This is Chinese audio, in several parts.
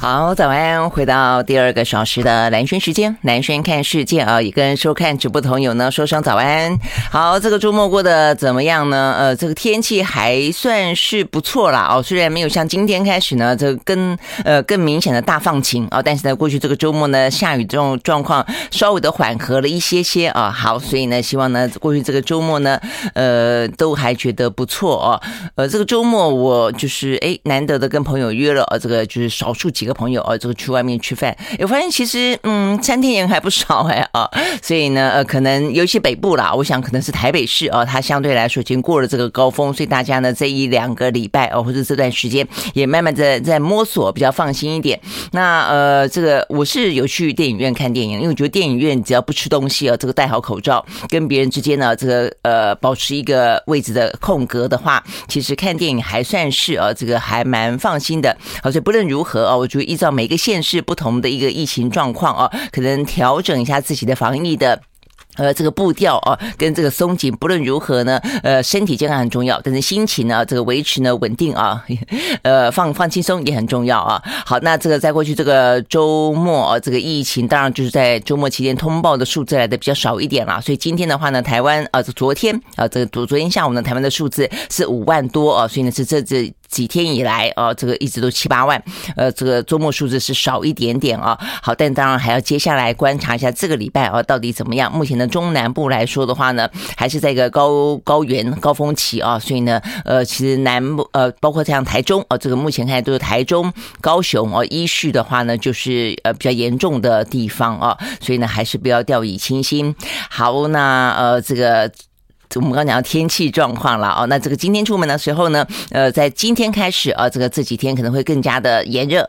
好，早安！回到第二个小时的蓝轩时间，蓝轩看世界啊，也跟收看直播的朋友呢说声早安。好，这个周末过得怎么样呢？呃，这个天气还算是不错啦哦，虽然没有像今天开始呢，这个更呃更明显的大放晴啊，但是呢，过去这个周末呢，下雨这种状况稍微的缓和了一些些啊。好，所以呢，希望呢，过去这个周末呢，呃，都还觉得不错哦。呃，这个周末我就是哎，难得的跟朋友约了啊，这个就是少数几个。朋友啊，这个去外面吃饭，我发现其实嗯，餐厅人还不少哎啊，所以呢，呃，可能尤其北部啦，我想可能是台北市啊，它相对来说已经过了这个高峰，所以大家呢这一两个礼拜哦，或者这段时间也慢慢的在摸索，比较放心一点。那呃，这个我是有去电影院看电影，因为我觉得电影院只要不吃东西啊，这个戴好口罩，跟别人之间呢这个呃保持一个位置的空格的话，其实看电影还算是啊，这个还蛮放心的。好，所以不论如何啊，我觉。就依照每个县市不同的一个疫情状况啊，可能调整一下自己的防疫的。呃，这个步调啊，跟这个松紧，不论如何呢，呃，身体健康很重要，但是心情呢，这个维持呢稳定啊，呃，放放轻松也很重要啊。好，那这个在过去这个周末啊，这个疫情当然就是在周末期间通报的数字来的比较少一点了，所以今天的话呢，台湾啊，昨天啊，这个昨昨天下午呢，台湾的数字是五万多啊，所以呢是这这几天以来啊，这个一直都七八万，呃，这个周末数字是少一点点啊。好，但当然还要接下来观察一下这个礼拜啊到底怎么样。目前的。中南部来说的话呢，还是在一个高高原高峰期啊，所以呢，呃，其实南部呃，包括像台中啊，这个目前看都是台中、高雄啊，依序的话呢，就是呃比较严重的地方啊，所以呢，还是不要掉以轻心。好，那呃，这个我们刚讲到天气状况了哦，那这个今天出门的时候呢，呃，在今天开始啊，这个这几天可能会更加的炎热。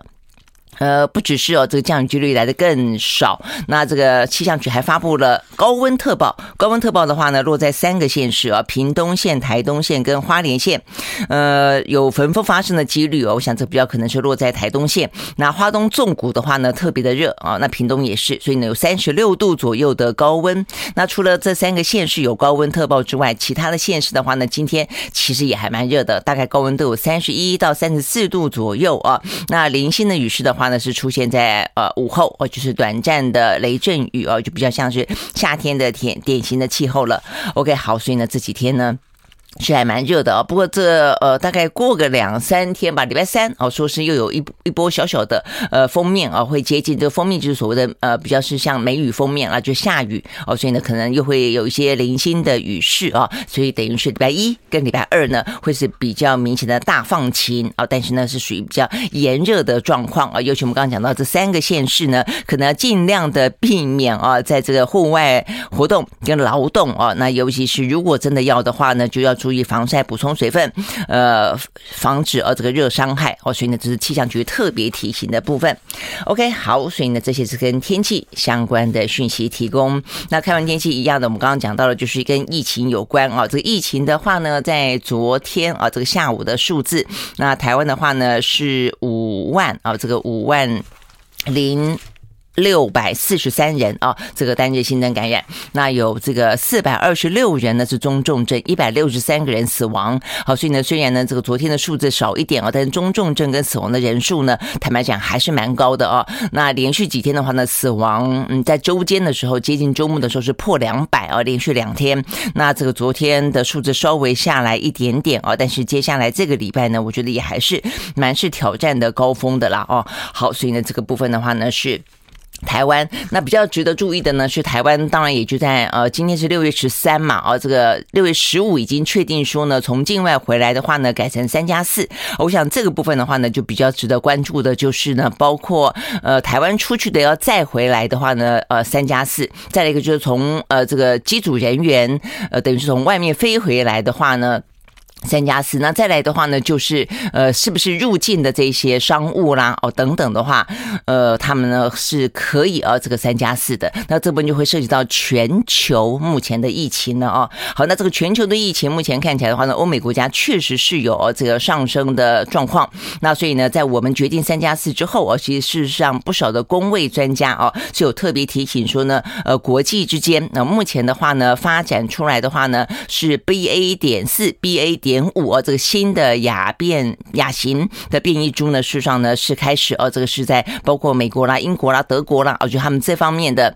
呃，不只是哦，这个降雨几率来的更少。那这个气象局还发布了高温特报，高温特报的话呢，落在三个县市啊，屏东县、台东县跟花莲县，呃，有焚风发生的几率哦。我想这比较可能是落在台东县。那花东纵谷的话呢，特别的热啊，那屏东也是，所以呢有三十六度左右的高温。那除了这三个县市有高温特报之外，其他的县市的话呢，今天其实也还蛮热的，大概高温都有三十一到三十四度左右啊。那零星的雨势的话，那是出现在呃午后哦，就是短暂的雷阵雨哦，就比较像是夏天的天典型的气候了。OK，好，所以呢这几天呢。是还蛮热的啊，不过这呃大概过个两三天吧，礼拜三哦，说是又有一一波小小的呃锋面啊，会接近这个锋面，就是所谓的呃比较是像梅雨锋面啊，就下雨哦，所以呢可能又会有一些零星的雨势啊，所以等于是礼拜一跟礼拜二呢会是比较明显的大放晴啊，但是呢是属于比较炎热的状况啊，尤其我们刚刚讲到这三个县市呢，可能要尽量的避免啊，在这个户外活动跟劳动啊，那尤其是如果真的要的话呢，就要。注意防晒，补充水分，呃，防止呃这个热伤害哦。所以呢，这是气象局特别提醒的部分。OK，好，所以呢，这些是跟天气相关的讯息提供。那看完天气一样的，我们刚刚讲到了，就是跟疫情有关啊。这个疫情的话呢，在昨天啊，这个下午的数字，那台湾的话呢是五万啊，这个五万零。六百四十三人啊，这个单日新增感染，那有这个四百二十六人呢是中重症，一百六十三个人死亡。好，所以呢，虽然呢这个昨天的数字少一点啊，但是中重症跟死亡的人数呢，坦白讲还是蛮高的啊。那连续几天的话呢，死亡嗯在周间的时候，接近周末的时候是破两百啊，连续两天。那这个昨天的数字稍微下来一点点啊，但是接下来这个礼拜呢，我觉得也还是蛮是挑战的高峰的啦哦。好，所以呢这个部分的话呢是。台湾那比较值得注意的呢，是台湾当然也就在呃，今天是六月十三嘛，啊，这个六月十五已经确定说呢，从境外回来的话呢，改成三加四。我想这个部分的话呢，就比较值得关注的就是呢，包括呃台湾出去的要再回来的话呢，呃三加四，再来一个就是从呃这个机组人员呃等于是从外面飞回来的话呢。三加四，那再来的话呢，就是呃，是不是入境的这些商务啦，哦等等的话，呃，他们呢是可以啊，这个三加四的。那这部分就会涉及到全球目前的疫情了啊。好，那这个全球的疫情目前看起来的话呢，欧美国家确实是有这个上升的状况。那所以呢，在我们决定三加四之后哦，其实事实上不少的公卫专家啊，是有特别提醒说呢，呃，国际之间那目前的话呢，发展出来的话呢，是 BA 点四 BA 点。点五啊，这个新的亚变亚型的变异株呢，事实上呢是开始哦，这个是在包括美国啦、英国啦、德国啦，我觉得他们这方面的。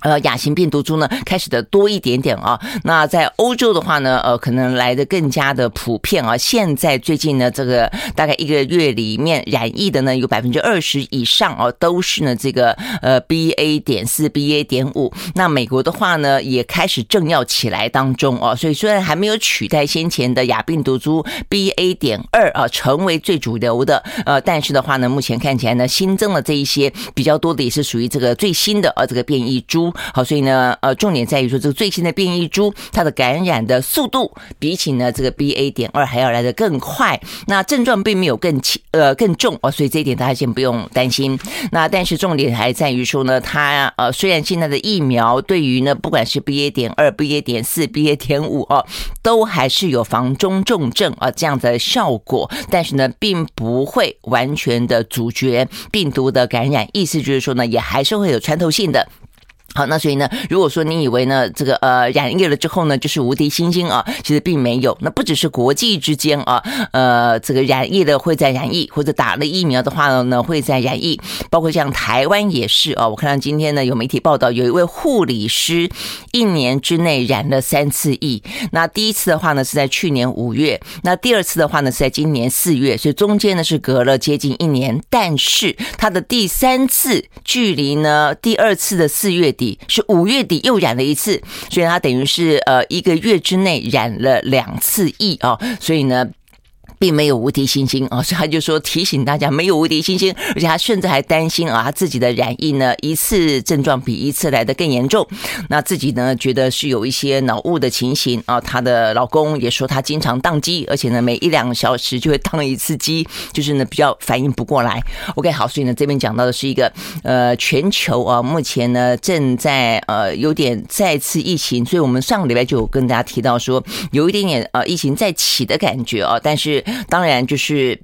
呃，亚型病毒株呢，开始的多一点点啊。那在欧洲的话呢，呃，可能来的更加的普遍啊。现在最近呢，这个大概一个月里面染疫的呢，有百分之二十以上哦，都是呢这个呃 BA 点四、BA 点五。那美国的话呢，也开始正要起来当中哦。所以虽然还没有取代先前的亚病毒株 BA 点二啊，成为最主流的，呃，但是的话呢，目前看起来呢，新增了这一些比较多的，也是属于这个最新的呃这个变异株。好，所以呢，呃，重点在于说，这个最新的变异株，它的感染的速度比起呢这个 BA 点二还要来得更快，那症状并没有更轻，呃，更重哦，所以这一点大家先不用担心。那但是重点还在于说呢，它呃，虽然现在的疫苗对于呢，不管是 BA 点二、BA 点四、BA 点五哦，都还是有防中重症啊这样的效果，但是呢，并不会完全的阻绝病毒的感染，意思就是说呢，也还是会有穿透性的。好，那所以呢，如果说你以为呢，这个呃染疫了之后呢，就是无敌星星啊，其实并没有。那不只是国际之间啊，呃，这个染疫的会在染疫，或者打了疫苗的话呢，会在染疫。包括像台湾也是啊，我看到今天呢有媒体报道，有一位护理师一年之内染了三次疫。那第一次的话呢是在去年五月，那第二次的话呢是在今年四月，所以中间呢是隔了接近一年。但是他的第三次距离呢第二次的四月底。是五月底又染了一次，所以他等于是呃一个月之内染了两次疫哦，所以呢。并没有无敌星星啊，所以他就说提醒大家没有无敌星星，而且他甚至还担心啊，他自己的染疫呢一次症状比一次来的更严重，那自己呢觉得是有一些脑雾的情形啊。她的老公也说他经常宕机，而且呢每一两个小时就会宕一次机，就是呢比较反应不过来。OK，好，所以呢这边讲到的是一个呃全球啊目前呢正在呃有点再次疫情，所以我们上个礼拜就有跟大家提到说有一点点呃疫情再起的感觉啊，但是。当然，就是。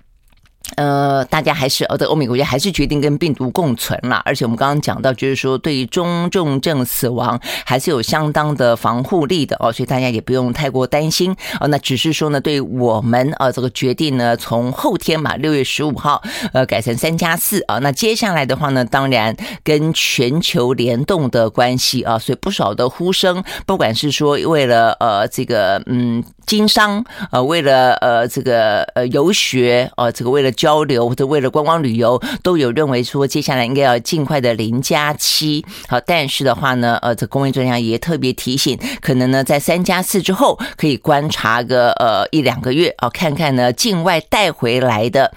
呃，大家还是呃，在欧美国家还是决定跟病毒共存了，而且我们刚刚讲到，就是说对于中重症死亡还是有相当的防护力的哦，所以大家也不用太过担心哦。那只是说呢，对我们呃这个决定呢，从后天嘛，六月十五号呃改成三加四啊，那接下来的话呢，当然跟全球联动的关系啊，所以不少的呼声，不管是说为了呃这个嗯经商呃，为了呃这个呃游学呃这个为了。交流或者为了观光旅游，都有认为说接下来应该要尽快的零加七。好，但是的话呢，呃，这公卫专家也特别提醒，可能呢在三加四之后可以观察个呃一两个月啊，看看呢境外带回来的。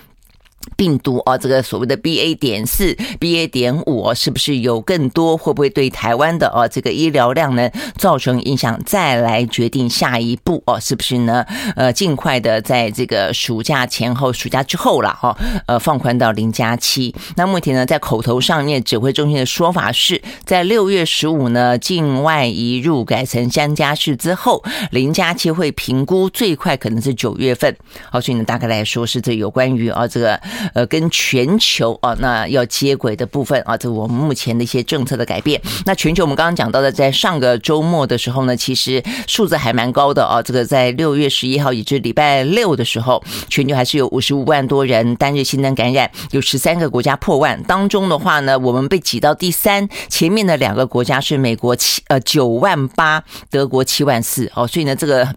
病毒啊，这个所谓的 BA 点四、BA 点五，是不是有更多？会不会对台湾的啊这个医疗量呢造成影响？再来决定下一步哦，是不是呢？呃，尽快的在这个暑假前后、暑假之后了哈，呃，放宽到零加七。那目前呢，在口头上面，指挥中心的说法是在六月十五呢，境外移入改成三加四之后，零加七会评估，最快可能是九月份。好，所以呢，大概来说是这有关于啊这个。呃，跟全球啊，那要接轨的部分啊，这我们目前的一些政策的改变。那全球我们刚刚讲到的，在上个周末的时候呢，其实数字还蛮高的啊。这个在六月十一号，也就是礼拜六的时候，全球还是有五十五万多人单日新增感染，有十三个国家破万。当中的话呢，我们被挤到第三，前面的两个国家是美国七呃九万八，德国七万四哦，所以呢，这个。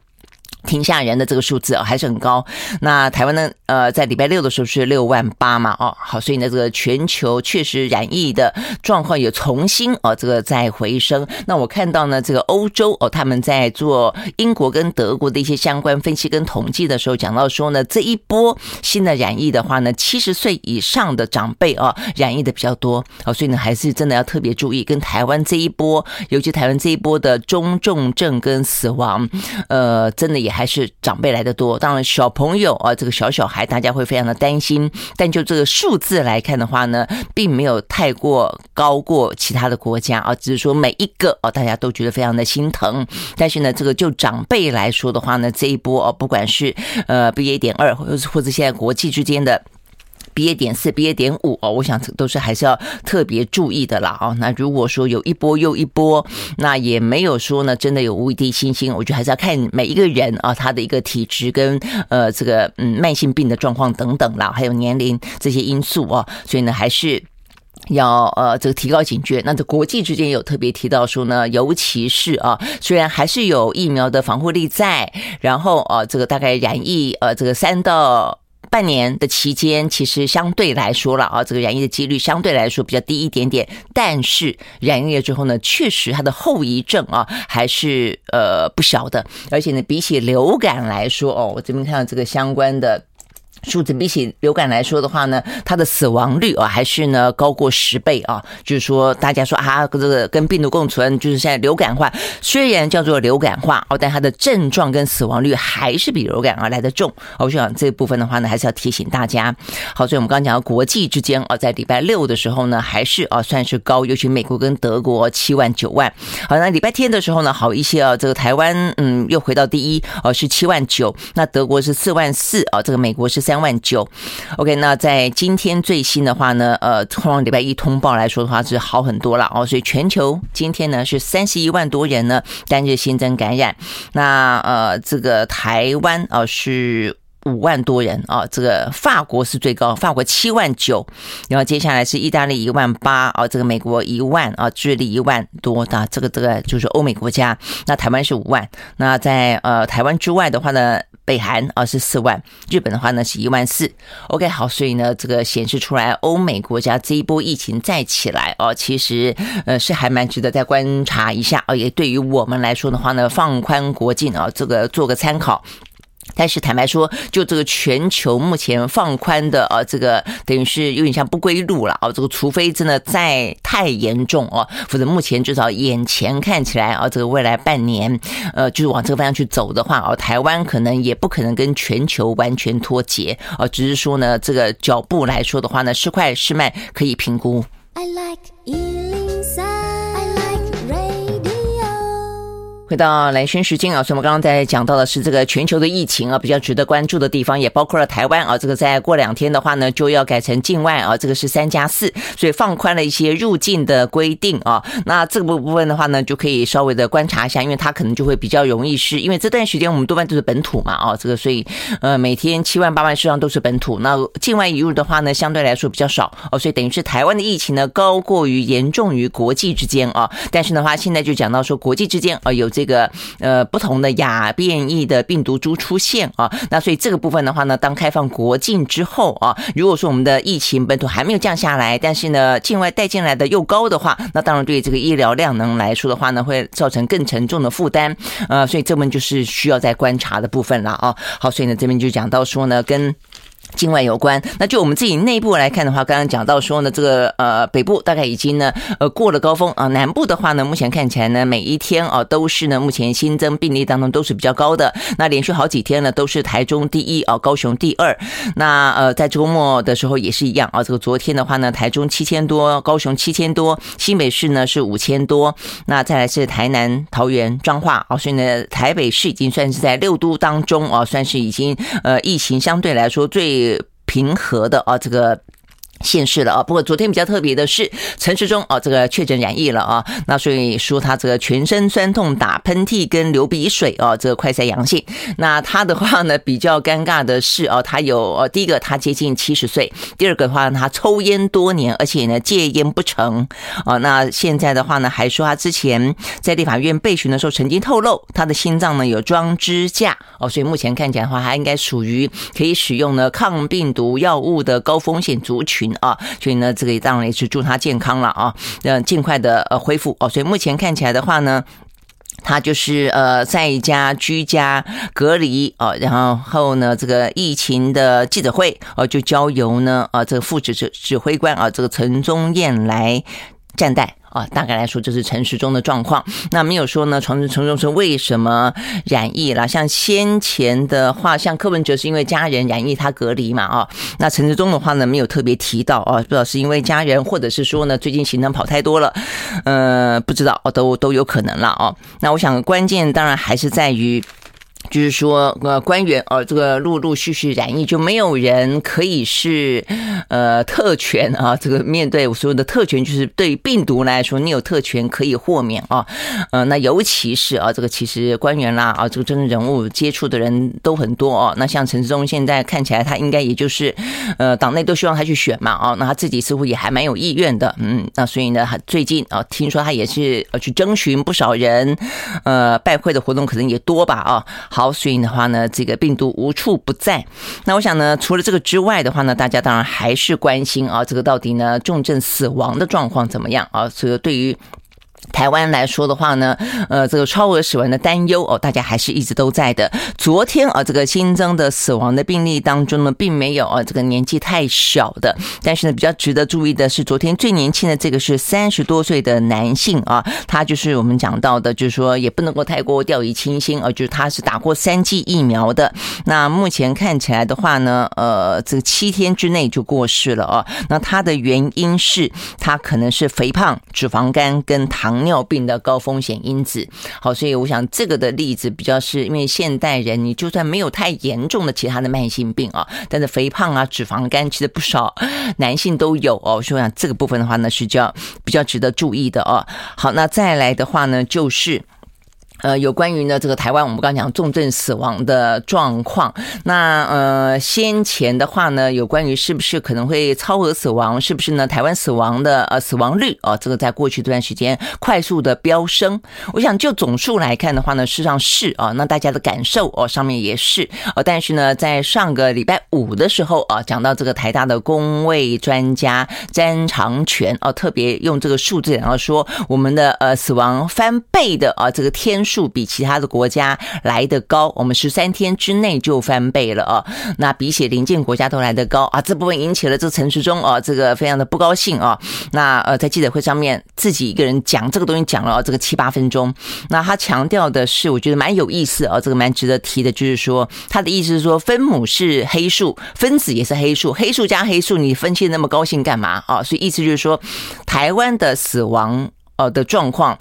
挺吓人的这个数字啊，还是很高。那台湾呢？呃，在礼拜六的时候是六万八嘛，哦，好，所以呢，这个全球确实染疫的状况也重新哦，这个在回升。那我看到呢，这个欧洲哦，他们在做英国跟德国的一些相关分析跟统计的时候，讲到说呢，这一波新的染疫的话呢，七十岁以上的长辈啊，染疫的比较多哦，所以呢，还是真的要特别注意，跟台湾这一波，尤其台湾这一波的中重症跟死亡，呃，真的也。还是长辈来的多，当然小朋友啊，这个小小孩大家会非常的担心。但就这个数字来看的话呢，并没有太过高过其他的国家啊，只是说每一个哦，大家都觉得非常的心疼。但是呢，这个就长辈来说的话呢，这一波哦，不管是呃 BA 点二，或者或者现在国际之间的。BA 点四、BA 点五哦，我想都是还是要特别注意的啦哦。那如果说有一波又一波，那也没有说呢，真的有无敌星星，我觉得还是要看每一个人啊，他的一个体质跟呃这个嗯慢性病的状况等等啦，还有年龄这些因素哦。所以呢，还是要呃这个提高警觉。那这国际之间有特别提到说呢，尤其是啊，虽然还是有疫苗的防护力在，然后啊这个大概染疫呃这个三到。半年的期间，其实相对来说了啊，这个染疫的几率相对来说比较低一点点。但是染疫了之后呢，确实它的后遗症啊还是呃不小的。而且呢，比起流感来说哦，我这边看到这个相关的。数字比起流感来说的话呢，它的死亡率啊还是呢高过十倍啊。就是说，大家说啊，这个跟病毒共存，就是现在流感化，虽然叫做流感化哦，但它的症状跟死亡率还是比流感啊来得重。我想这部分的话呢，还是要提醒大家。好，所以我们刚讲到国际之间啊，在礼拜六的时候呢，还是啊算是高，尤其美国跟德国七万九万。好，那礼拜天的时候呢，好一些啊，这个台湾嗯又回到第一哦，是七万九，那德国是四万四啊，这个美国是三。万九，OK，那在今天最新的话呢，呃，从礼拜一通报来说的话是好很多了哦，所以全球今天呢是三十一万多人呢单日新增感染，那呃这个台湾啊、是五万多人啊、这个法国是最高，法国七万九，然后接下来是意大利一万八啊，这个美国一万啊，智利一万多的，这个这个就是欧美国家，那台湾是五万，那在呃台湾之外的话呢。北韩啊是四万，日本的话呢是一万四。OK，好，所以呢这个显示出来，欧美国家这一波疫情再起来哦，其实呃是还蛮值得再观察一下哦，也对于我们来说的话呢，放宽国境啊，这个做个参考。但是坦白说，就这个全球目前放宽的啊，这个等于是有点像不归路了啊。这个除非真的再太严重哦，否则目前至少眼前看起来啊，这个未来半年呃，就是往这个方向去走的话啊，台湾可能也不可能跟全球完全脱节啊，只是说呢，这个脚步来说的话呢，是快是慢可以评估。I like 回到兰萱时间啊，所以我们刚刚在讲到的是这个全球的疫情啊，比较值得关注的地方也包括了台湾啊。这个在过两天的话呢，就要改成境外啊，这个是三加四，所以放宽了一些入境的规定啊。那这个部分的话呢，就可以稍微的观察一下，因为它可能就会比较容易是，因为这段时间我们多半都是本土嘛啊，这个所以呃每天七万八万实际上都是本土，那境外移入的话呢，相对来说比较少哦，所以等于是台湾的疫情呢高过于严重于国际之间啊。但是的话，现在就讲到说国际之间啊有。这个呃不同的亚变异的病毒株出现啊，那所以这个部分的话呢，当开放国境之后啊，如果说我们的疫情本土还没有降下来，但是呢境外带进来的又高的话，那当然对这个医疗量能来说的话呢，会造成更沉重的负担，呃，所以这边就是需要再观察的部分了啊。好，所以呢这边就讲到说呢跟。境外有关，那就我们自己内部来看的话，刚刚讲到说呢，这个呃北部大概已经呢呃过了高峰啊，南部的话呢，目前看起来呢每一天啊都是呢目前新增病例当中都是比较高的，那连续好几天呢都是台中第一啊，高雄第二，那呃在周末的时候也是一样啊，这个昨天的话呢，台中七千多，高雄七千多，新北市呢是五千多，那再来是台南、桃园、彰化啊，所以呢台北市已经算是在六都当中啊，算是已经呃疫情相对来说最。平和的啊，这个。现世了啊！不过昨天比较特别的是，陈世忠啊，这个确诊染疫了啊，那所以说他这个全身酸痛、打喷嚏跟流鼻水啊，这个快筛阳性。那他的话呢，比较尴尬的是啊，他有呃，第一个他接近七十岁，第二个的话他抽烟多年，而且呢戒烟不成啊。那现在的话呢，还说他之前在立法院备询的时候曾经透露，他的心脏呢有装支架哦，所以目前看起来的话，他应该属于可以使用呢抗病毒药物的高风险族群。啊，所以呢，这个当然也是祝他健康了啊，嗯，尽快的呃恢复哦。所以目前看起来的话呢，他就是呃在一家居家隔离哦，然后呢，这个疫情的记者会哦，就交由呢啊这个副指指指挥官啊，这个陈宗彦来站代。啊，大概来说就是陈时中的状况。那没有说呢，陈陈时中是为什么染疫了？像先前的话，像柯文哲是因为家人染疫，他隔离嘛啊。那陈时中的话呢，没有特别提到啊，不知道是因为家人，或者是说呢，最近行程跑太多了，呃，不知道哦，都都有可能了啊。那我想关键当然还是在于。就是说，呃，官员呃，这个陆陆续续染疫，就没有人可以是呃特权啊。这个面对所有的特权，就是对病毒来说，你有特权可以豁免啊。呃，那尤其是啊，这个其实官员啦啊，这个政治人物接触的人都很多哦。那像陈志忠现在看起来，他应该也就是呃，党内都希望他去选嘛啊。那他自己似乎也还蛮有意愿的，嗯。那所以呢，最近啊，听说他也是呃去征询不少人，呃，拜会的活动可能也多吧啊。好，所以的话呢，这个病毒无处不在。那我想呢，除了这个之外的话呢，大家当然还是关心啊，这个到底呢，重症死亡的状况怎么样啊？所以对于。台湾来说的话呢，呃，这个超额死亡的担忧哦，大家还是一直都在的。昨天啊，这个新增的死亡的病例当中呢，并没有啊这个年纪太小的，但是呢，比较值得注意的是，昨天最年轻的这个是三十多岁的男性啊，他就是我们讲到的，就是说也不能够太过掉以轻心啊，就是他是打过三剂疫苗的。那目前看起来的话呢，呃，这个七天之内就过世了啊。那他的原因是他可能是肥胖、脂肪肝跟糖。尿病的高风险因子，好，所以我想这个的例子比较是因为现代人，你就算没有太严重的其他的慢性病啊，但是肥胖啊、脂肪肝，其实不少男性都有哦。所以我想这个部分的话呢，是叫比较值得注意的哦。好，那再来的话呢，就是。呃，有关于呢这个台湾，我们刚讲重症死亡的状况。那呃，先前的话呢，有关于是不是可能会超额死亡，是不是呢？台湾死亡的呃死亡率啊，这个在过去这段时间快速的飙升。我想就总数来看的话呢，事实上是啊，那大家的感受哦上面也是呃，但是呢，在上个礼拜五的时候啊，讲到这个台大的公卫专家詹长权啊，特别用这个数字然后说我们的呃死亡翻倍的啊这个天。数比其他的国家来得高，我们十三天之内就翻倍了啊！那比起邻近国家都来得高啊！这部分引起了这陈时中啊，这个非常的不高兴啊！那呃，在记者会上面自己一个人讲这个东西讲了这个七八分钟。那他强调的是，我觉得蛮有意思啊，这个蛮值得提的，就是说他的意思是说，分母是黑数，分子也是黑数，黑数加黑数，你分析那么高兴干嘛啊？所以意思就是说，台湾的死亡呃的状况。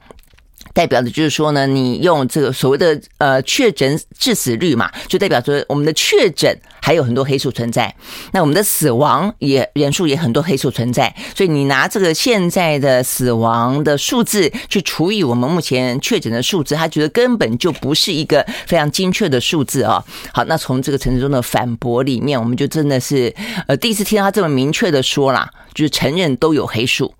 代表的就是说呢，你用这个所谓的呃确诊致死率嘛，就代表说我们的确诊还有很多黑数存在，那我们的死亡也人数也很多黑数存在，所以你拿这个现在的死亡的数字去除以我们目前确诊的数字，他觉得根本就不是一个非常精确的数字啊。好，那从这个陈时中的反驳里面，我们就真的是呃第一次听到他这么明确的说啦，就是承认都有黑数。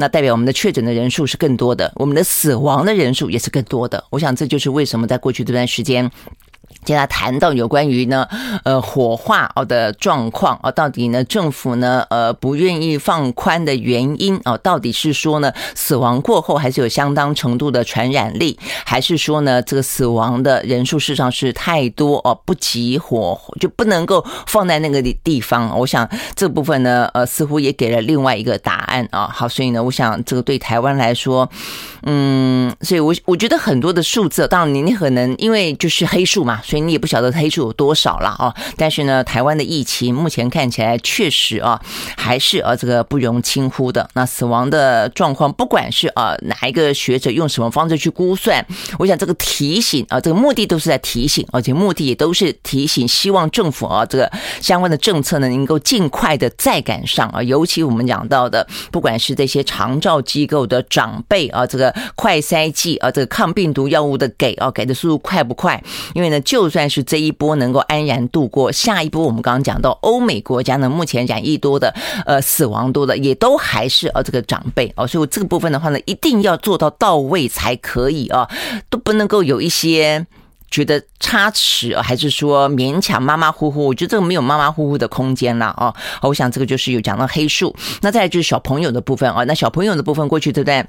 那代表我们的确诊的人数是更多的，我们的死亡的人数也是更多的。我想这就是为什么在过去这段时间。接下来谈到有关于呢，呃，火化哦的状况哦，到底呢政府呢呃不愿意放宽的原因哦，到底是说呢死亡过后还是有相当程度的传染力，还是说呢这个死亡的人数事实上是太多哦，不及火就不能够放在那个地方？我想这部分呢呃似乎也给了另外一个答案啊。好，所以呢，我想这个对台湾来说，嗯，所以我我觉得很多的数字，当然你你可能因为就是黑数嘛。所以你也不晓得黑数有多少了啊，但是呢，台湾的疫情目前看起来确实啊，还是啊这个不容轻忽的。那死亡的状况，不管是啊哪一个学者用什么方式去估算，我想这个提醒啊，这个目的都是在提醒，而且目的也都是提醒，希望政府啊这个相关的政策呢能够尽快的再赶上啊。尤其我们讲到的，不管是这些长照机构的长辈啊，这个快筛剂啊，这个抗病毒药物的给啊，给的速度快不快？因为呢就就算是这一波能够安然度过，下一波我们刚刚讲到欧美国家呢，目前染疫多的，呃，死亡多的，也都还是呃这个长辈哦，所以这个部分的话呢，一定要做到到位才可以啊，都不能够有一些觉得差池，还是说勉强马马虎虎，我觉得这个没有马马虎虎的空间了哦。我想这个就是有讲到黑数，那再就是小朋友的部分啊，那小朋友的部分过去对不对？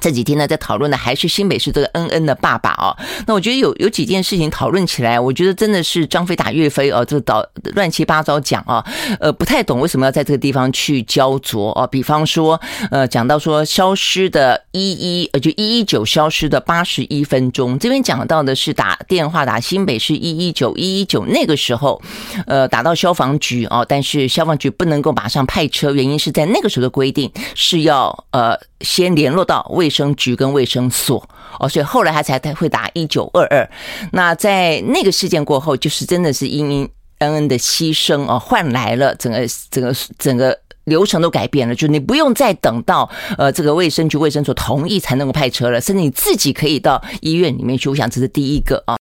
这几天呢，在讨论的还是新北市这个恩恩的爸爸哦。那我觉得有有几件事情讨论起来，我觉得真的是张飞打岳飞哦，这导乱七八糟讲啊，呃，不太懂为什么要在这个地方去焦灼哦。比方说，呃，讲到说消失的一一呃，就一一九消失的八十一分钟，这边讲到的是打电话打新北市一一九一一九那个时候，呃，打到消防局哦，但是消防局不能够马上派车，原因是在那个时候的规定是要呃先联络到卫。卫生局跟卫生所哦，所以后来他才会打一九二二。那在那个事件过后，就是真的是因因恩恩的牺牲哦，换来了整个整个整个流程都改变了，就你不用再等到呃这个卫生局卫生所同意才能够派车了，甚至你自己可以到医院里面去。我想这是第一个啊。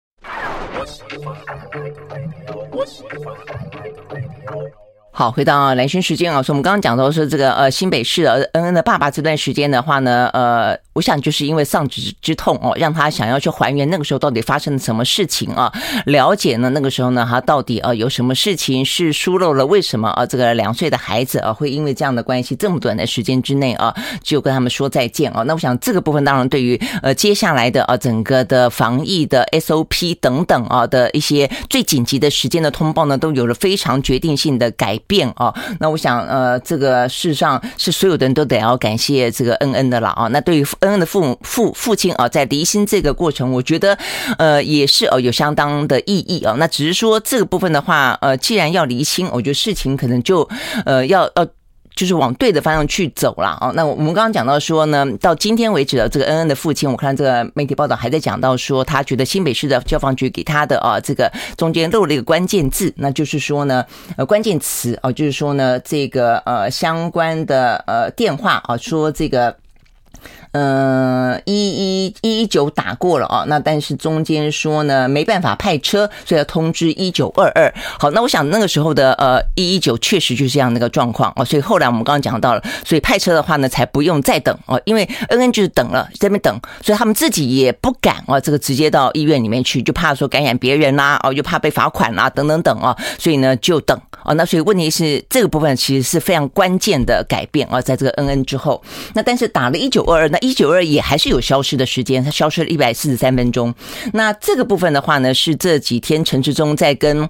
好，回到蓝轩时间啊，所以我们刚刚讲到说这个呃新北市的恩恩的爸爸这段时间的话呢，呃，我想就是因为丧子之痛哦，让他想要去还原那个时候到底发生了什么事情啊，了解呢那个时候呢他到底啊有什么事情是疏漏了，为什么啊这个两岁的孩子啊会因为这样的关系这么短的时间之内啊就跟他们说再见啊？那我想这个部分当然对于呃接下来的啊整个的防疫的 SOP 等等啊的一些最紧急的时间的通报呢，都有了非常决定性的改变啊，那我想呃，这个事实上是所有的人都得要感谢这个恩恩的了啊。那对于恩恩的父母父父亲啊，在离心这个过程，我觉得呃也是哦有相当的意义啊。那只是说这个部分的话，呃，既然要离心，我觉得事情可能就呃要要。就是往对的方向去走了啊！那我们刚刚讲到说呢，到今天为止的这个恩恩的父亲，我看这个媒体报道还在讲到说，他觉得新北市的消防局给他的啊这个中间漏了一个关键字，那就是说呢，呃关键词啊，就是说呢这个呃相关的呃电话啊，说这个。呃，一一一一九打过了啊，那但是中间说呢没办法派车，所以要通知一九二二。好，那我想那个时候的呃一一九确实就是这样那个状况啊，所以后来我们刚刚讲到了，所以派车的话呢才不用再等哦，因为恩恩就是等了在那边等，所以他们自己也不敢啊，这个直接到医院里面去，就怕说感染别人啦，哦，又怕被罚款啦，等等等啊，所以呢就等啊，那所以问题是这个部分其实是非常关键的改变啊，在这个恩恩之后，那但是打了一九二二那。一九二也还是有消失的时间，它消失了一百四十三分钟。那这个部分的话呢，是这几天陈志忠在跟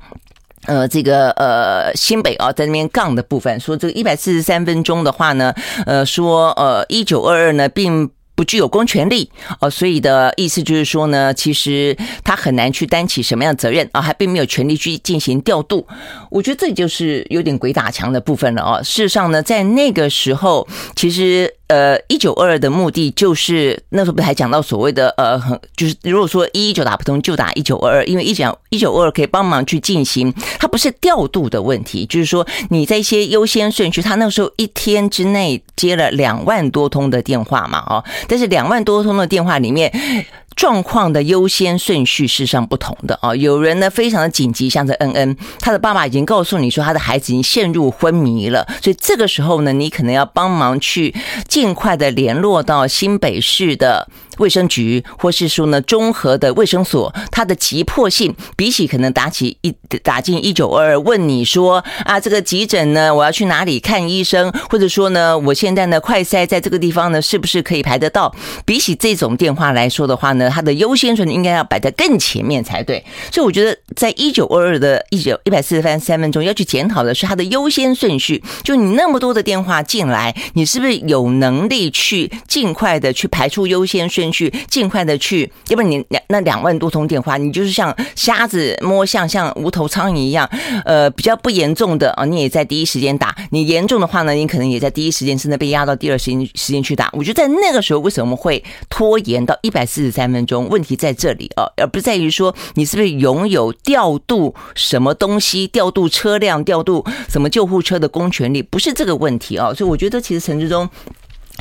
呃这个呃新北啊在那边杠的部分，说这个一百四十三分钟的话呢，呃说呃一九二二呢并。不具有公权力哦，所以的意思就是说呢，其实他很难去担起什么样的责任啊，还并没有权力去进行调度。我觉得这就是有点鬼打墙的部分了哦。事实上呢，在那个时候，其实呃，一九二二的目的就是那时候不是还讲到所谓的呃，就是如果说一一九打不通，就打一九二二，因为一讲一九二二可以帮忙去进行，它不是调度的问题，就是说你在一些优先顺序，他那时候一天之内接了两万多通的电话嘛，哦。但是两万多通的电话里面，状况的优先顺序是上不同的啊。有人呢非常的紧急，像是恩恩，他的爸爸已经告诉你说他的孩子已经陷入昏迷了，所以这个时候呢，你可能要帮忙去尽快的联络到新北市的。卫生局，或是说呢，综合的卫生所，它的急迫性比起可能打起一打进一九二二问你说啊，这个急诊呢，我要去哪里看医生，或者说呢，我现在呢快塞在这个地方呢，是不是可以排得到？比起这种电话来说的话呢，它的优先顺序应该要摆在更前面才对。所以我觉得，在一九二二的一九一百四十三三分钟要去检讨的是它的优先顺序，就你那么多的电话进来，你是不是有能力去尽快的去排出优先顺去尽快的去，要不然你两那两万多通电话，你就是像瞎子摸象，像无头苍蝇一样。呃，比较不严重的啊，你也在第一时间打；你严重的话呢，你可能也在第一时间甚至被压到第二时间时间去打。我觉得在那个时候，为什么会拖延到一百四十三分钟？问题在这里啊，而不在于说你是不是拥有调度什么东西、调度车辆、调度什么救护车的公权力，不是这个问题啊。所以我觉得，其实陈志忠。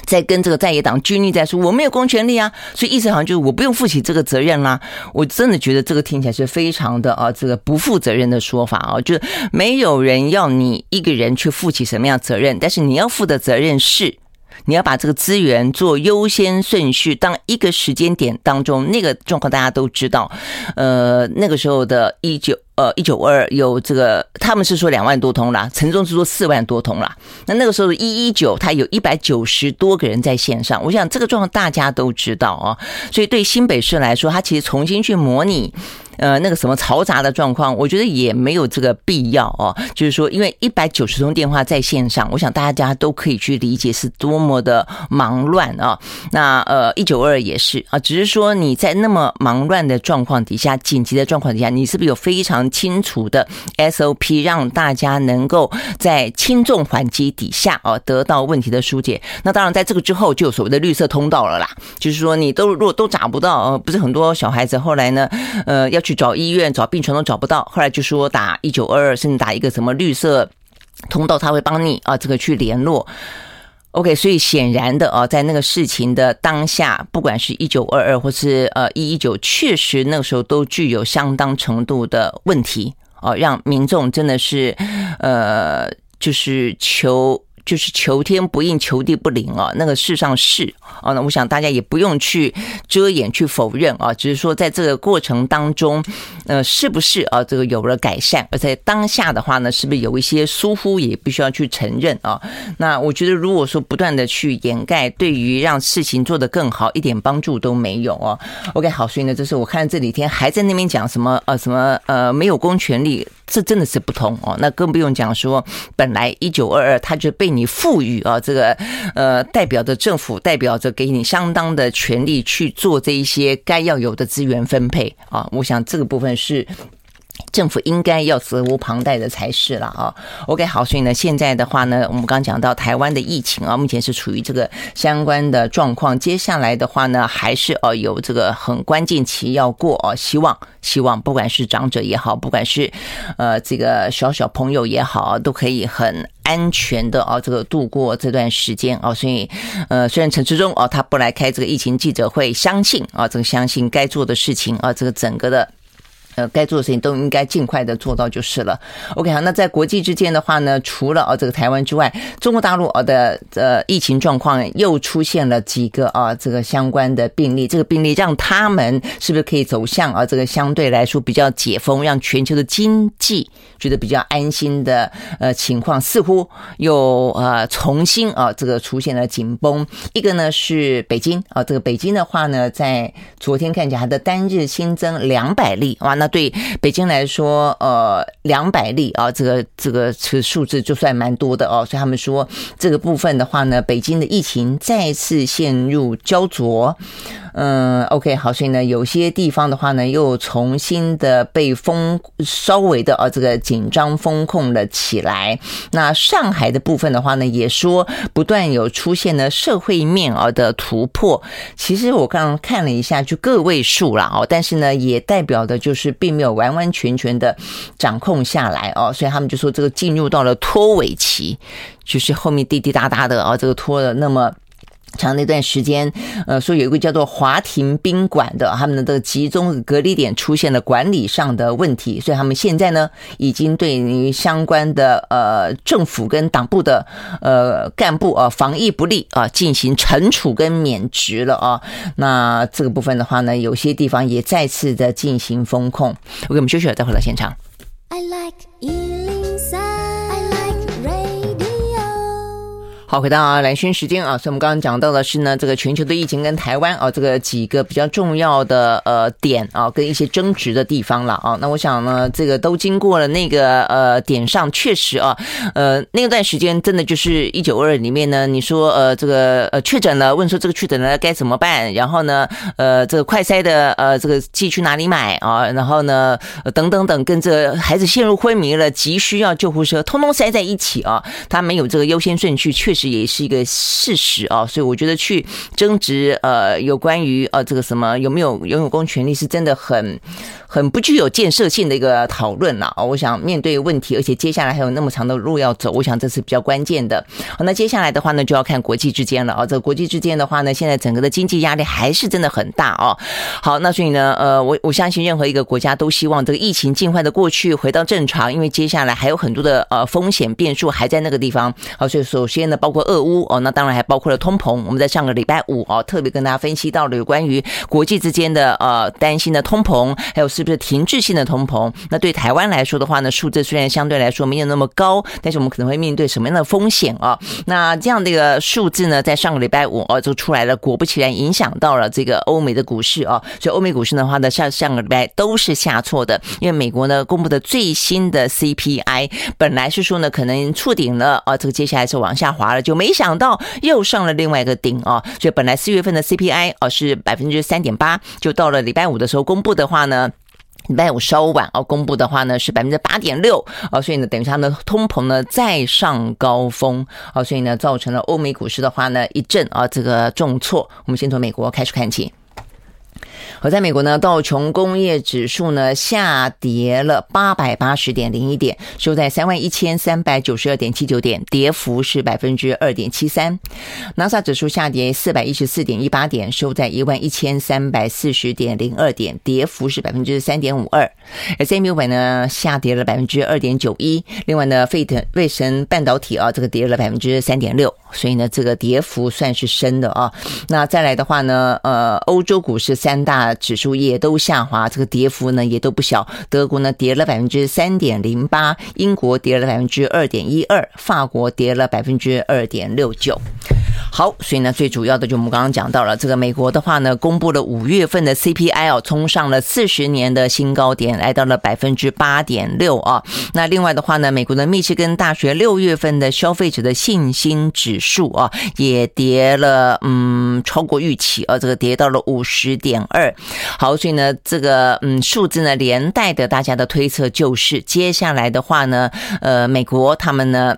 在跟这个在野党军力在说，我没有公权力啊，所以意思好像就是我不用负起这个责任啦。我真的觉得这个听起来是非常的啊，这个不负责任的说法啊，就是没有人要你一个人去负起什么样责任，但是你要负的责任是。你要把这个资源做优先顺序，当一个时间点当中，那个状况大家都知道。呃，那个时候的一九呃一九二有这个，他们是说两万多通啦，陈忠是说四万多通啦。那那个时候的一一九，他有一百九十多个人在线上。我想这个状况大家都知道啊，所以对新北市来说，他其实重新去模拟呃那个什么嘈杂的状况，我觉得也没有这个必要哦。就是说，因为一百九十通电话在线上，我想大家都可以去理解是多么的忙乱啊。那呃一九二也是啊，只是说你在那么忙乱的状况底下，紧急的状况底下，你是不是有非常清楚的 SOP，让大家能够在轻重缓急底下啊得到问题的疏解？那当然，在这个之后就有所谓的绿色通道了啦。就是说，你都如果都找不到，呃，不是很多小孩子后来呢，呃，要去找医院、找病床都找不到，后来就说打一九二二，甚至打一个什么绿色通道，他会帮你啊，这个去联络。OK，所以显然的啊，在那个事情的当下，不管是一九二二或是呃一一九，确实那个时候都具有相当程度的问题啊，让民众真的是呃，就是求。就是求天不应，求地不灵啊，那个事上是啊，那我想大家也不用去遮掩、去否认啊，只是说在这个过程当中，呃，是不是啊，这个有了改善？而在当下的话呢，是不是有一些疏忽，也必须要去承认啊？那我觉得，如果说不断的去掩盖，对于让事情做得更好，一点帮助都没有哦。OK，好，所以呢，这是我看这几天还在那边讲什么呃什么呃没有公权力。这真的是不同哦，那更不用讲说，本来一九二二它就被你赋予啊，这个呃代表着政府，代表着给你相当的权利去做这一些该要有的资源分配啊，我想这个部分是。政府应该要责无旁贷的才是了啊。OK，好，所以呢，现在的话呢，我们刚讲到台湾的疫情啊，目前是处于这个相关的状况。接下来的话呢，还是呃有这个很关键期要过啊。希望希望，不管是长者也好，不管是呃这个小小朋友也好，都可以很安全的啊这个度过这段时间啊。所以呃，虽然陈志忠啊他不来开这个疫情记者会，相信啊这个相信该做的事情啊，这个整个的。呃，该做的事情都应该尽快的做到就是了。OK，好，那在国际之间的话呢，除了啊这个台湾之外，中国大陆啊的呃疫情状况又出现了几个啊这个相关的病例，这个病例让他们是不是可以走向啊这个相对来说比较解封，让全球的经济觉得比较安心的呃情况，似乎又呃重新啊这个出现了紧绷。一个呢是北京啊，这个北京的话呢，在昨天看起来它的单日新增两百例，哇，那对北京来说，呃，两百例啊，这个这个这个数字就算蛮多的哦，所以他们说这个部分的话呢，北京的疫情再次陷入焦灼。嗯，OK，好，所以呢，有些地方的话呢，又重新的被封，稍微的啊，这个紧张封控了起来。那上海的部分的话呢，也说不断有出现了社会面啊的突破。其实我刚刚看了一下，就个位数了哦，但是呢，也代表的就是并没有完完全全的掌控下来哦，所以他们就说这个进入到了拖尾期，就是后面滴滴答答的啊，这个拖了那么。长那段时间，呃，说有一个叫做华亭宾馆的，他们的集中隔离点出现了管理上的问题，所以他们现在呢，已经对于相关的呃政府跟党部的呃干部啊防疫不力啊进行惩处跟免职了啊。那这个部分的话呢，有些地方也再次的进行封控。我给我们休息了，再回到现场。I like 好，回到蓝轩时间啊，所以我们刚刚讲到的是呢，这个全球的疫情跟台湾啊，这个几个比较重要的呃点啊，跟一些争执的地方了啊。那我想呢，这个都经过了那个呃点上，确实啊，呃那段时间真的就是一九二里面呢，你说呃这个呃确诊了，问说这个确诊了该怎么办？然后呢，呃这个快筛的呃这个剂去哪里买啊？然后呢，等等等，跟这孩子陷入昏迷了，急需要救护车，通通塞在一起啊，他没有这个优先顺序，确实。这也是一个事实啊，所以我觉得去争执呃有关于呃这个什么有没有拥有公权力是真的很很不具有建设性的一个讨论了。我想面对问题，而且接下来还有那么长的路要走，我想这是比较关键的。好，那接下来的话呢，就要看国际之间了啊。这国际之间的话呢，现在整个的经济压力还是真的很大哦。好，那所以呢，呃，我我相信任何一个国家都希望这个疫情尽快的过去，回到正常，因为接下来还有很多的呃风险变数还在那个地方。好，所以首先呢，包或俄乌哦，那当然还包括了通膨。我们在上个礼拜五哦，特别跟大家分析到了有关于国际之间的呃担心的通膨，还有是不是停滞性的通膨。那对台湾来说的话呢，数字虽然相对来说没有那么高，但是我们可能会面对什么样的风险啊？那这样的一个数字呢，在上个礼拜五哦就出来了，果不其然影响到了这个欧美的股市哦。所以欧美股市的话呢，上上个礼拜都是下挫的，因为美国呢公布的最新的 CPI 本来是说呢可能触顶了啊，这个接下来是往下滑就没想到又上了另外一个顶啊。所以本来四月份的 CPI 哦是百分之三点八，就到了礼拜五的时候公布的话呢。礼拜五稍晚哦，公布的话呢是百分之八点六啊，所以呢等于它呢通膨呢再上高峰啊，所以呢造成了欧美股市的话呢一阵啊这个重挫。我们先从美国开始看起。而在美国呢，道琼工业指数呢下跌了八百八十点零一点，收在三万一千三百九十二点七九点，跌幅是百分之二点七三。纳斯达克指数下跌四百一十四点一八点，收在一万一千三百四十点零二点，跌幅是百分之三点五二。S&P 500呢下跌了百分之二点九一。另外呢，费城费城半导体啊，这个跌了百分之三点六，所以呢，这个跌幅算是深的啊。那再来的话呢，呃，欧洲股市三大。指数也都下滑，这个跌幅呢也都不小。德国呢跌了百分之三点零八，英国跌了百分之二点一二，法国跌了百分之二点六九。好，所以呢，最主要的就我们刚刚讲到了，这个美国的话呢，公布了五月份的 CPI 哦，冲上了四十年的新高点，来到了百分之八点六啊。那另外的话呢，美国的密歇根大学六月份的消费者的信心指数啊，也跌了，嗯，超过预期啊，这个跌到了五十点二。好，所以呢，这个嗯数字呢，连带的大家的推测就是，接下来的话呢，呃，美国他们呢。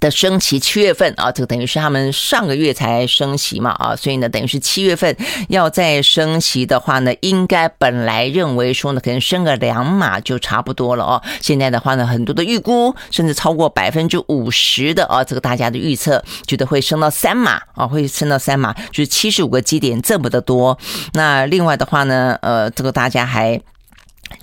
的升息七月份啊，这个等于是他们上个月才升息嘛啊，所以呢，等于是七月份要再升息的话呢，应该本来认为说呢，可能升个两码就差不多了哦。现在的话呢，很多的预估甚至超过百分之五十的啊，这个大家的预测觉得会升到三码啊，会升到三码，就是七十五个基点这么的多。那另外的话呢，呃，这个大家还。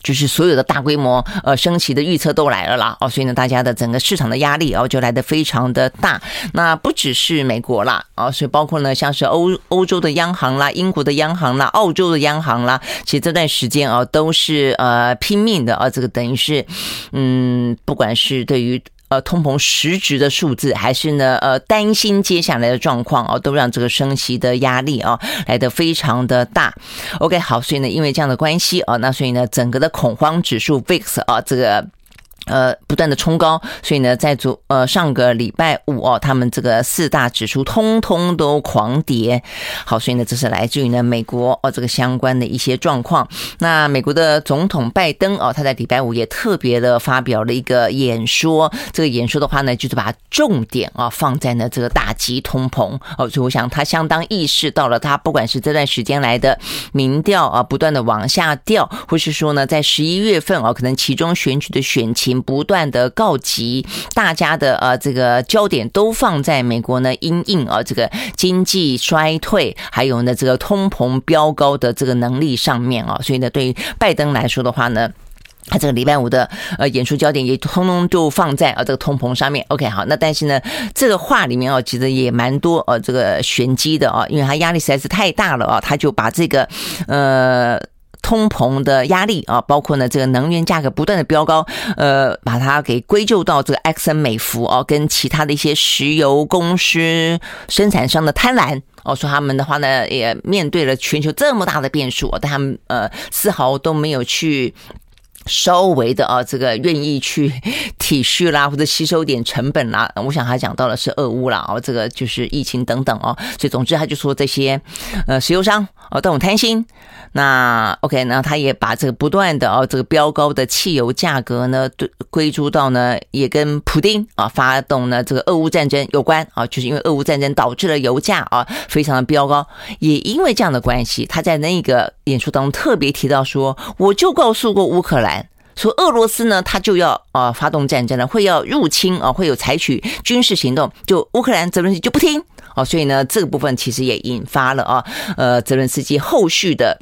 就是所有的大规模呃升息的预测都来了啦哦，所以呢，大家的整个市场的压力哦就来的非常的大。那不只是美国啦哦，所以包括呢像是欧欧洲的央行啦、英国的央行啦、澳洲的央行啦，其实这段时间啊都是呃拼命的啊，这个等于是嗯，不管是对于。呃，通膨实质的数字，还是呢，呃，担心接下来的状况哦，都让这个升息的压力哦来得非常的大。OK，好，所以呢，因为这样的关系哦，那所以呢，整个的恐慌指数 VIX 啊，这个。呃，不断的冲高，所以呢，在昨呃上个礼拜五哦，他们这个四大指数通通都狂跌。好，所以呢，这是来自于呢美国哦这个相关的一些状况。那美国的总统拜登哦，他在礼拜五也特别的发表了一个演说。这个演说的话呢，就是把重点啊放在呢这个打击通膨哦。所以我想他相当意识到了，他不管是这段时间来的民调啊不断的往下掉，或是说呢在十一月份啊可能其中选举的选情。不断的告急，大家的呃这个焦点都放在美国呢，因应啊这个经济衰退，还有呢这个通膨飙高的这个能力上面啊，所以呢对于拜登来说的话呢，他这个礼拜五的呃演出焦点也通通就放在啊这个通膨上面。OK 好，那但是呢这个话里面啊其实也蛮多呃这个玄机的啊，因为他压力实在是太大了啊，他就把这个呃。通膨的压力啊，包括呢这个能源价格不断的飙高，呃，把它给归咎到这个埃克森美孚啊，跟其他的一些石油公司生产商的贪婪哦，说他们的话呢也面对了全球这么大的变数，但他们呃丝毫都没有去。稍微的啊，这个愿意去 体恤啦，或者吸收点成本啦。我想他讲到的是俄乌啦，哦，这个就是疫情等等哦。所以总之他就说这些呃石油商哦都很贪心。那 OK，那他也把这个不断的哦这个飙高的汽油价格呢，对归诸到呢也跟普丁啊发动呢这个俄乌战争有关啊，就是因为俄乌战争导致了油价啊非常的飙高，也因为这样的关系，他在那个演说当中特别提到说，我就告诉过乌克兰。说俄罗斯呢，他就要啊发动战争了，会要入侵啊，会有采取军事行动。就乌克兰泽伦斯基就不听啊，所以呢，这个部分其实也引发了啊，呃，泽伦斯基后续的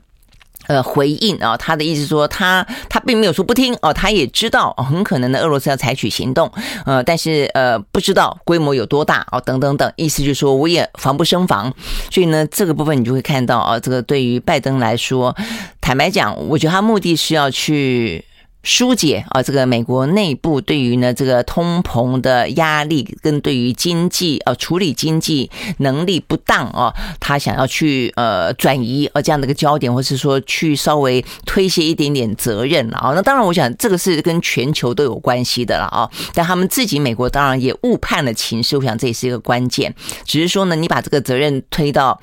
呃，回应啊，他的意思说他，他并没有说不听哦，他也知道很可能的俄罗斯要采取行动，呃，但是呃，不知道规模有多大哦，等等等，意思就是说我也防不胜防，所以呢，这个部分你就会看到啊，这个对于拜登来说，坦白讲，我觉得他目的是要去。疏解啊，这个美国内部对于呢这个通膨的压力，跟对于经济呃处理经济能力不当啊，他想要去呃转移呃这样的一个焦点，或是说去稍微推卸一点点责任了啊。那当然，我想这个是跟全球都有关系的了啊。但他们自己美国当然也误判了情势，我想这也是一个关键。只是说呢，你把这个责任推到。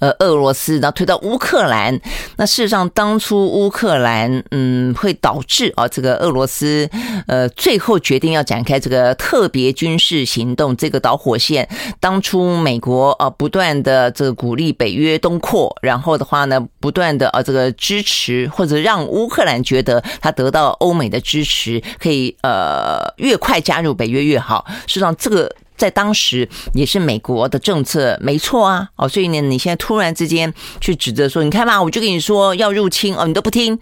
呃，俄罗斯，然后推到乌克兰。那事实上，当初乌克兰，嗯，会导致啊，这个俄罗斯，呃，最后决定要展开这个特别军事行动，这个导火线。当初美国啊，不断的这个鼓励北约东扩，然后的话呢，不断的啊，这个支持或者让乌克兰觉得他得到欧美的支持，可以呃，越快加入北约越好。事实上，这个。在当时也是美国的政策，没错啊，哦，所以呢，你现在突然之间去指责说，你看嘛，我就跟你说要入侵哦，你都不听。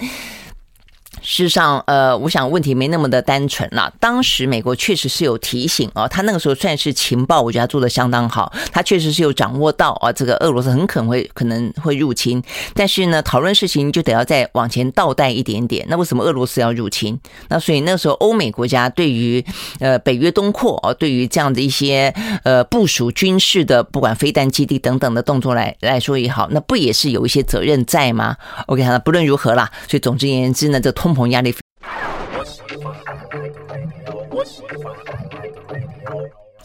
事实上，呃，我想问题没那么的单纯啦。当时美国确实是有提醒哦，他那个时候算是情报，我觉得他做的相当好。他确实是有掌握到啊，这个俄罗斯很可能会可能会入侵。但是呢，讨论事情就得要再往前倒带一点点。那为什么俄罗斯要入侵？那所以那时候欧美国家对于呃北约东扩啊，对于这样的一些呃部署军事的不管飞弹基地等等的动作来来说也好，那不也是有一些责任在吗？OK，那不论如何啦，所以总之言之呢，这通。压力。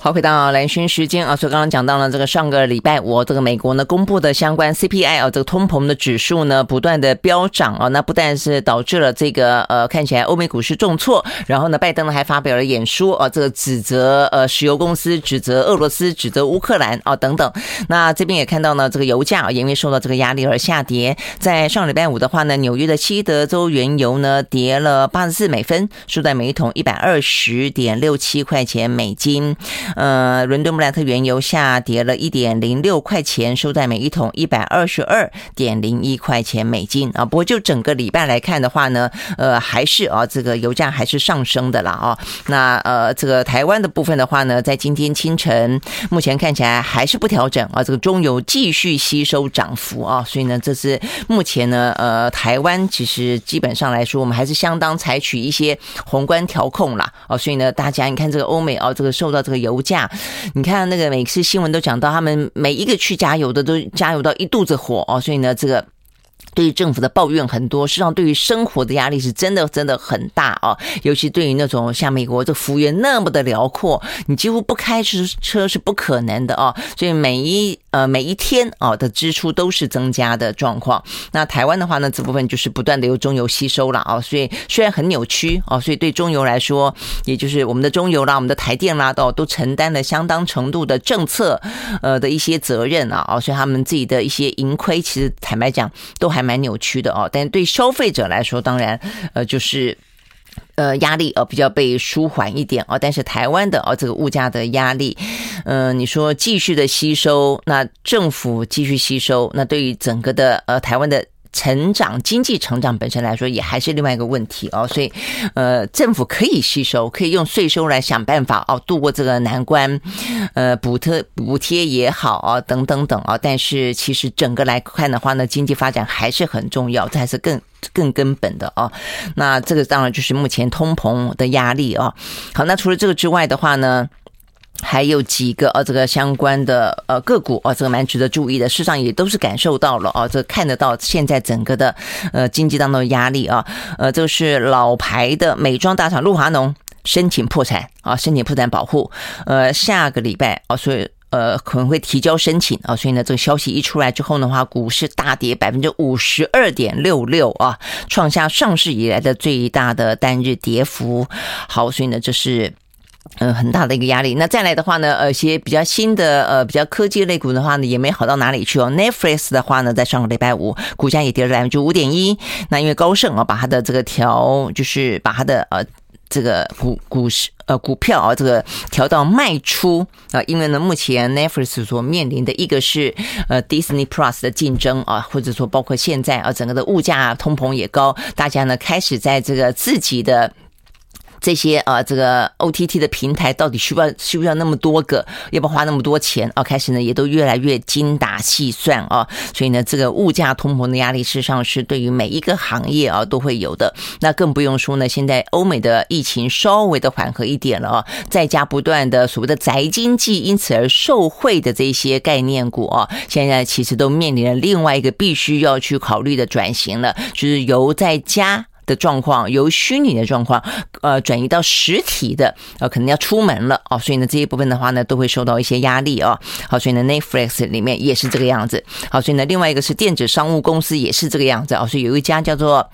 好，回到蓝轩时间啊，所以刚刚讲到了这个上个礼拜五，这个美国呢公布的相关 CPI 啊，这个通膨的指数呢不断的飙涨啊，那不但是导致了这个呃看起来欧美股市重挫，然后呢拜登呢还发表了演说啊，这个指责呃石油公司、指责俄罗斯、指责乌克兰啊等等。那这边也看到呢，这个油价啊因为受到这个压力而下跌，在上礼拜五的话呢，纽约的西德州原油呢跌了八十四美分，收在每一桶一百二十点六七块钱美金。呃，伦敦布兰特原油下跌了一点零六块钱，收在每一桶一百二十二点零一块钱美金啊。不过就整个礼拜来看的话呢，呃，还是啊，这个油价还是上升的啦啊。那呃，这个台湾的部分的话呢，在今天清晨，目前看起来还是不调整啊。这个中油继续吸收涨幅啊，所以呢，这是目前呢，呃，台湾其实基本上来说，我们还是相当采取一些宏观调控啦啊。所以呢，大家你看这个欧美啊，这个受到这个油价，你看那个每次新闻都讲到，他们每一个去加油的都加油到一肚子火哦，所以呢，这个。对于政府的抱怨很多，实际上对于生活的压力是真的真的很大哦！尤其对于那种像美国这幅员那么的辽阔，你几乎不开车车是不可能的哦！所以每一呃每一天啊的支出都是增加的状况。那台湾的话呢，这部分就是不断的由中油吸收了啊！所以虽然很扭曲啊，所以对中油来说，也就是我们的中油啦、我们的台电啦，都都承担了相当程度的政策呃的一些责任啊！啊，所以他们自己的一些盈亏，其实坦白讲都还。蛮扭曲的哦，但对消费者来说，当然，呃，就是呃压力呃比较被舒缓一点哦。但是台湾的哦这个物价的压力，嗯、你说继续的吸收，那政府继续吸收，那对于整个的呃台湾的。成长经济成长本身来说，也还是另外一个问题哦，所以，呃，政府可以吸收，可以用税收来想办法哦，度过这个难关，呃，补贴补贴也好啊，等等等啊，但是其实整个来看的话呢，经济发展还是很重要，这还是更更根本的啊。那这个当然就是目前通膨的压力啊。好，那除了这个之外的话呢？还有几个呃，这个相关的呃个股啊，这个蛮值得注意的。市场也都是感受到了啊，这看得到现在整个的呃经济当中的压力啊。呃，这是老牌的美妆大厂露华浓申请破产啊，申请破产保护。呃，下个礼拜啊，所以呃可能会提交申请啊。所以呢，这个消息一出来之后的话，股市大跌百分之五十二点六六啊，创下上市以来的最大的单日跌幅。好，所以呢，这是。嗯，很大的一个压力。那再来的话呢，呃，一些比较新的呃，比较科技类股的话呢，也没好到哪里去哦。Netflix 的话呢，在上个礼拜五，股价也跌了百分之五点一。那因为高盛啊，把它的这个调，就是把它的呃。这个股股市呃股票啊，这个调到卖出啊，因为呢，目前 Netflix 所面临的一个是呃 Disney Plus 的竞争啊，或者说包括现在啊，整个的物价通膨也高，大家呢开始在这个自己的。这些呃，这个 OTT 的平台到底需不需要需不需要那么多个？要不要花那么多钱？哦，开始呢也都越来越精打细算啊。所以呢，这个物价通膨的压力，事实上是对于每一个行业啊都会有的。那更不用说呢，现在欧美的疫情稍微的缓和一点了啊，在家不断的所谓的宅经济，因此而受惠的这些概念股啊，现在其实都面临了另外一个必须要去考虑的转型了，就是由在家。的状况由虚拟的状况，呃，转移到实体的，呃，可能要出门了哦，所以呢，这一部分的话呢，都会受到一些压力哦。好，所以呢，Netflix 里面也是这个样子。好，所以呢，另外一个是电子商务公司也是这个样子哦，所以有一家叫做。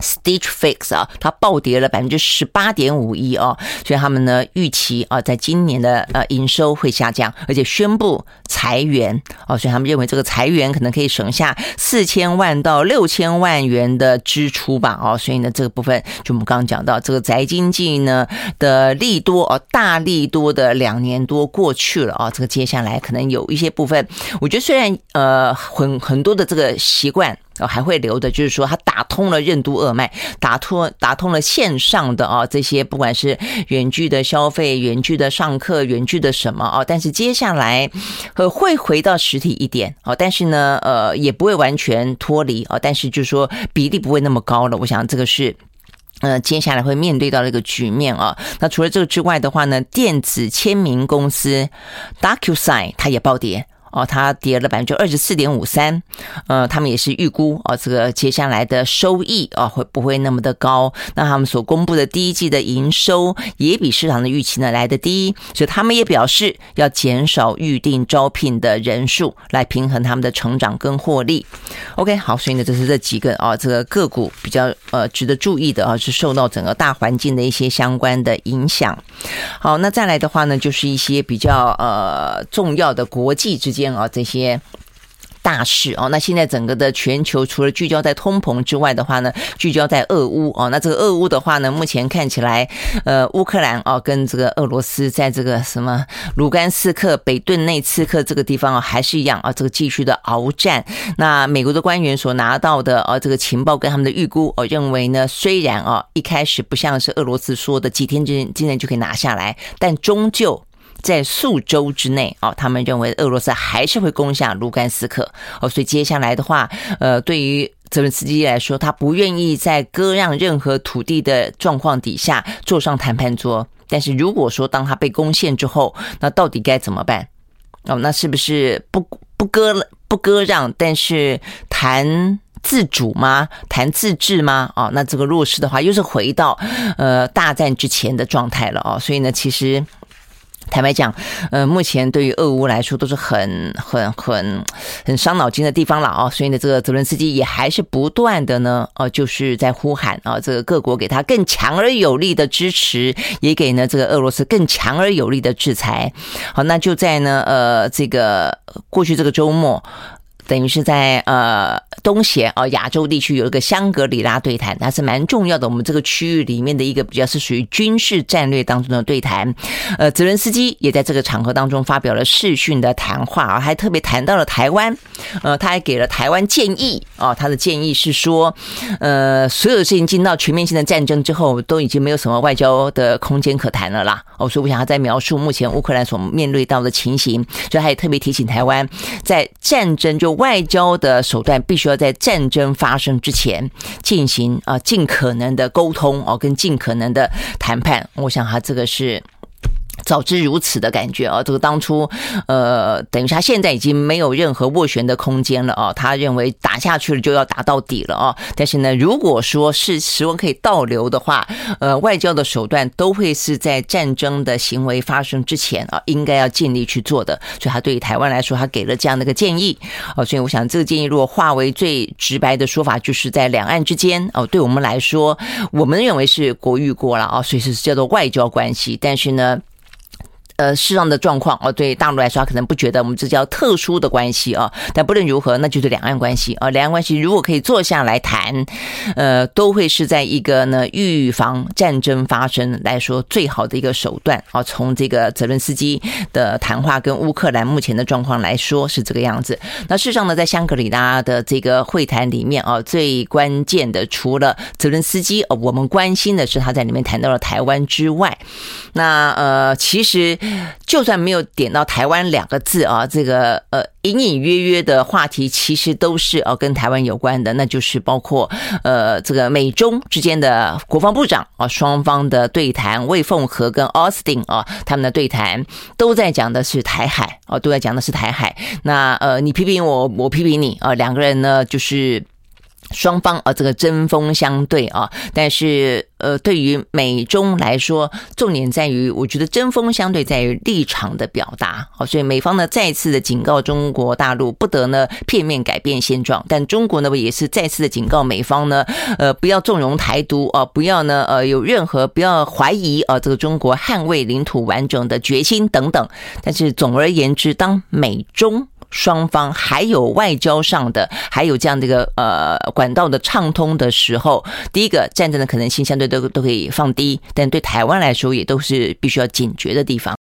Stitch Fix 啊，它暴跌了百分之十八点五一哦，所以他们呢预期啊，在今年的呃营收会下降，而且宣布裁员哦，所以他们认为这个裁员可能可以省下四千万到六千万元的支出吧哦，所以呢这个部分就我们刚刚讲到这个宅经济呢的利多哦，大利多的两年多过去了啊，这个接下来可能有一些部分，我觉得虽然呃很很多的这个习惯。哦，还会留的，就是说它打通了任督二脉，打通打通了线上的啊这些，不管是远距的消费、远距的上课、远距的什么啊，但是接下来呃会回到实体一点哦，但是呢呃也不会完全脱离啊，但是就是说比例不会那么高了。我想这个是呃接下来会面对到的一个局面啊。那除了这个之外的话呢，电子签名公司 DocuSign 它也暴跌。哦，它跌了百分之二十四点五三，呃，他们也是预估啊，这个接下来的收益啊会不会那么的高？那他们所公布的第一季的营收也比市场的预期呢来得低，所以他们也表示要减少预定招聘的人数，来平衡他们的成长跟获利。OK，好，所以呢，这是这几个啊，这个个股比较呃值得注意的啊，是受到整个大环境的一些相关的影响。好，那再来的话呢，就是一些比较呃重要的国际之间。啊，这些大事哦，那现在整个的全球除了聚焦在通膨之外的话呢，聚焦在俄乌哦，那这个俄乌的话呢，目前看起来，呃，乌克兰哦跟这个俄罗斯在这个什么卢甘斯克、北顿内茨克这个地方啊，还是一样啊，这个继续的鏖战。那美国的官员所拿到的啊，这个情报跟他们的预估，我认为呢，虽然啊一开始不像是俄罗斯说的几天之之内就可以拿下来，但终究。在数周之内啊，他们认为俄罗斯还是会攻下卢甘斯克哦，所以接下来的话，呃，对于泽伦斯基来说，他不愿意在割让任何土地的状况底下坐上谈判桌。但是如果说当他被攻陷之后，那到底该怎么办？哦，那是不是不不割不割让，但是谈自主吗？谈自治吗？哦，那这个弱势的话，又是回到呃大战之前的状态了哦。所以呢，其实。坦白讲，呃，目前对于俄乌来说都是很、很、很、很伤脑筋的地方了啊，所以呢，这个泽伦斯基也还是不断的呢，呃，就是在呼喊啊，这个各国给他更强而有力的支持，也给呢这个俄罗斯更强而有力的制裁。好，那就在呢，呃，这个过去这个周末。等于是在呃东协啊亚洲地区有一个香格里拉对谈，它是蛮重要的。我们这个区域里面的一个比较是属于军事战略当中的对谈。呃，泽伦斯基也在这个场合当中发表了视讯的谈话啊，还特别谈到了台湾。呃，他还给了台湾建议啊，他的建议是说，呃，所有事情进到全面性的战争之后，都已经没有什么外交的空间可谈了啦。哦，所以我想他在描述目前乌克兰所面对到的情形，所以他也特别提醒台湾，在战争就外交的手段必须要在战争发生之前进行啊，尽可能的沟通哦，跟尽可能的谈判。我想哈这个是。早知如此的感觉啊！这个当初，呃，等于他现在已经没有任何斡旋的空间了啊！他认为打下去了就要打到底了啊！但是呢，如果说是时光可以倒流的话，呃，外交的手段都会是在战争的行为发生之前啊，应该要尽力去做的。所以，他对于台湾来说，他给了这样的一个建议啊！所以，我想这个建议如果化为最直白的说法，就是在两岸之间哦，对我们来说，我们认为是国与国了啊，所以是叫做外交关系。但是呢。呃，事实上的状况哦，对大陆来说，可能不觉得我们这叫特殊的关系啊。但不论如何，那就是两岸关系啊。两岸关系如果可以坐下来谈，呃，都会是在一个呢预防战争发生来说最好的一个手段啊。从这个泽伦斯基的谈话跟乌克兰目前的状况来说是这个样子。那事实上呢，在香格里拉的这个会谈里面啊，最关键的除了泽伦斯基，呃，我们关心的是他在里面谈到了台湾之外，那呃，其实。就算没有点到台湾两个字啊，这个呃隐隐约约的话题，其实都是呃跟台湾有关的，那就是包括呃这个美中之间的国防部长啊双方的对谈，魏凤和跟奥斯汀啊他们的对谈都在讲的是台海啊，都在讲的是台海。那呃你批评我，我批评你啊，两个人呢就是。双方啊，这个针锋相对啊，但是呃，对于美中来说，重点在于，我觉得针锋相对在于立场的表达。好，所以美方呢再次的警告中国大陆不得呢片面改变现状，但中国呢也是再次的警告美方呢，呃，不要纵容台独啊，不要呢呃有任何不要怀疑啊这个中国捍卫领土完整的决心等等。但是总而言之，当美中双方还有外交上的，还有这样的一个呃管道的畅通的时候，第一个战争的可能性相对都都可以放低，但对台湾来说也都是必须要警觉的地方。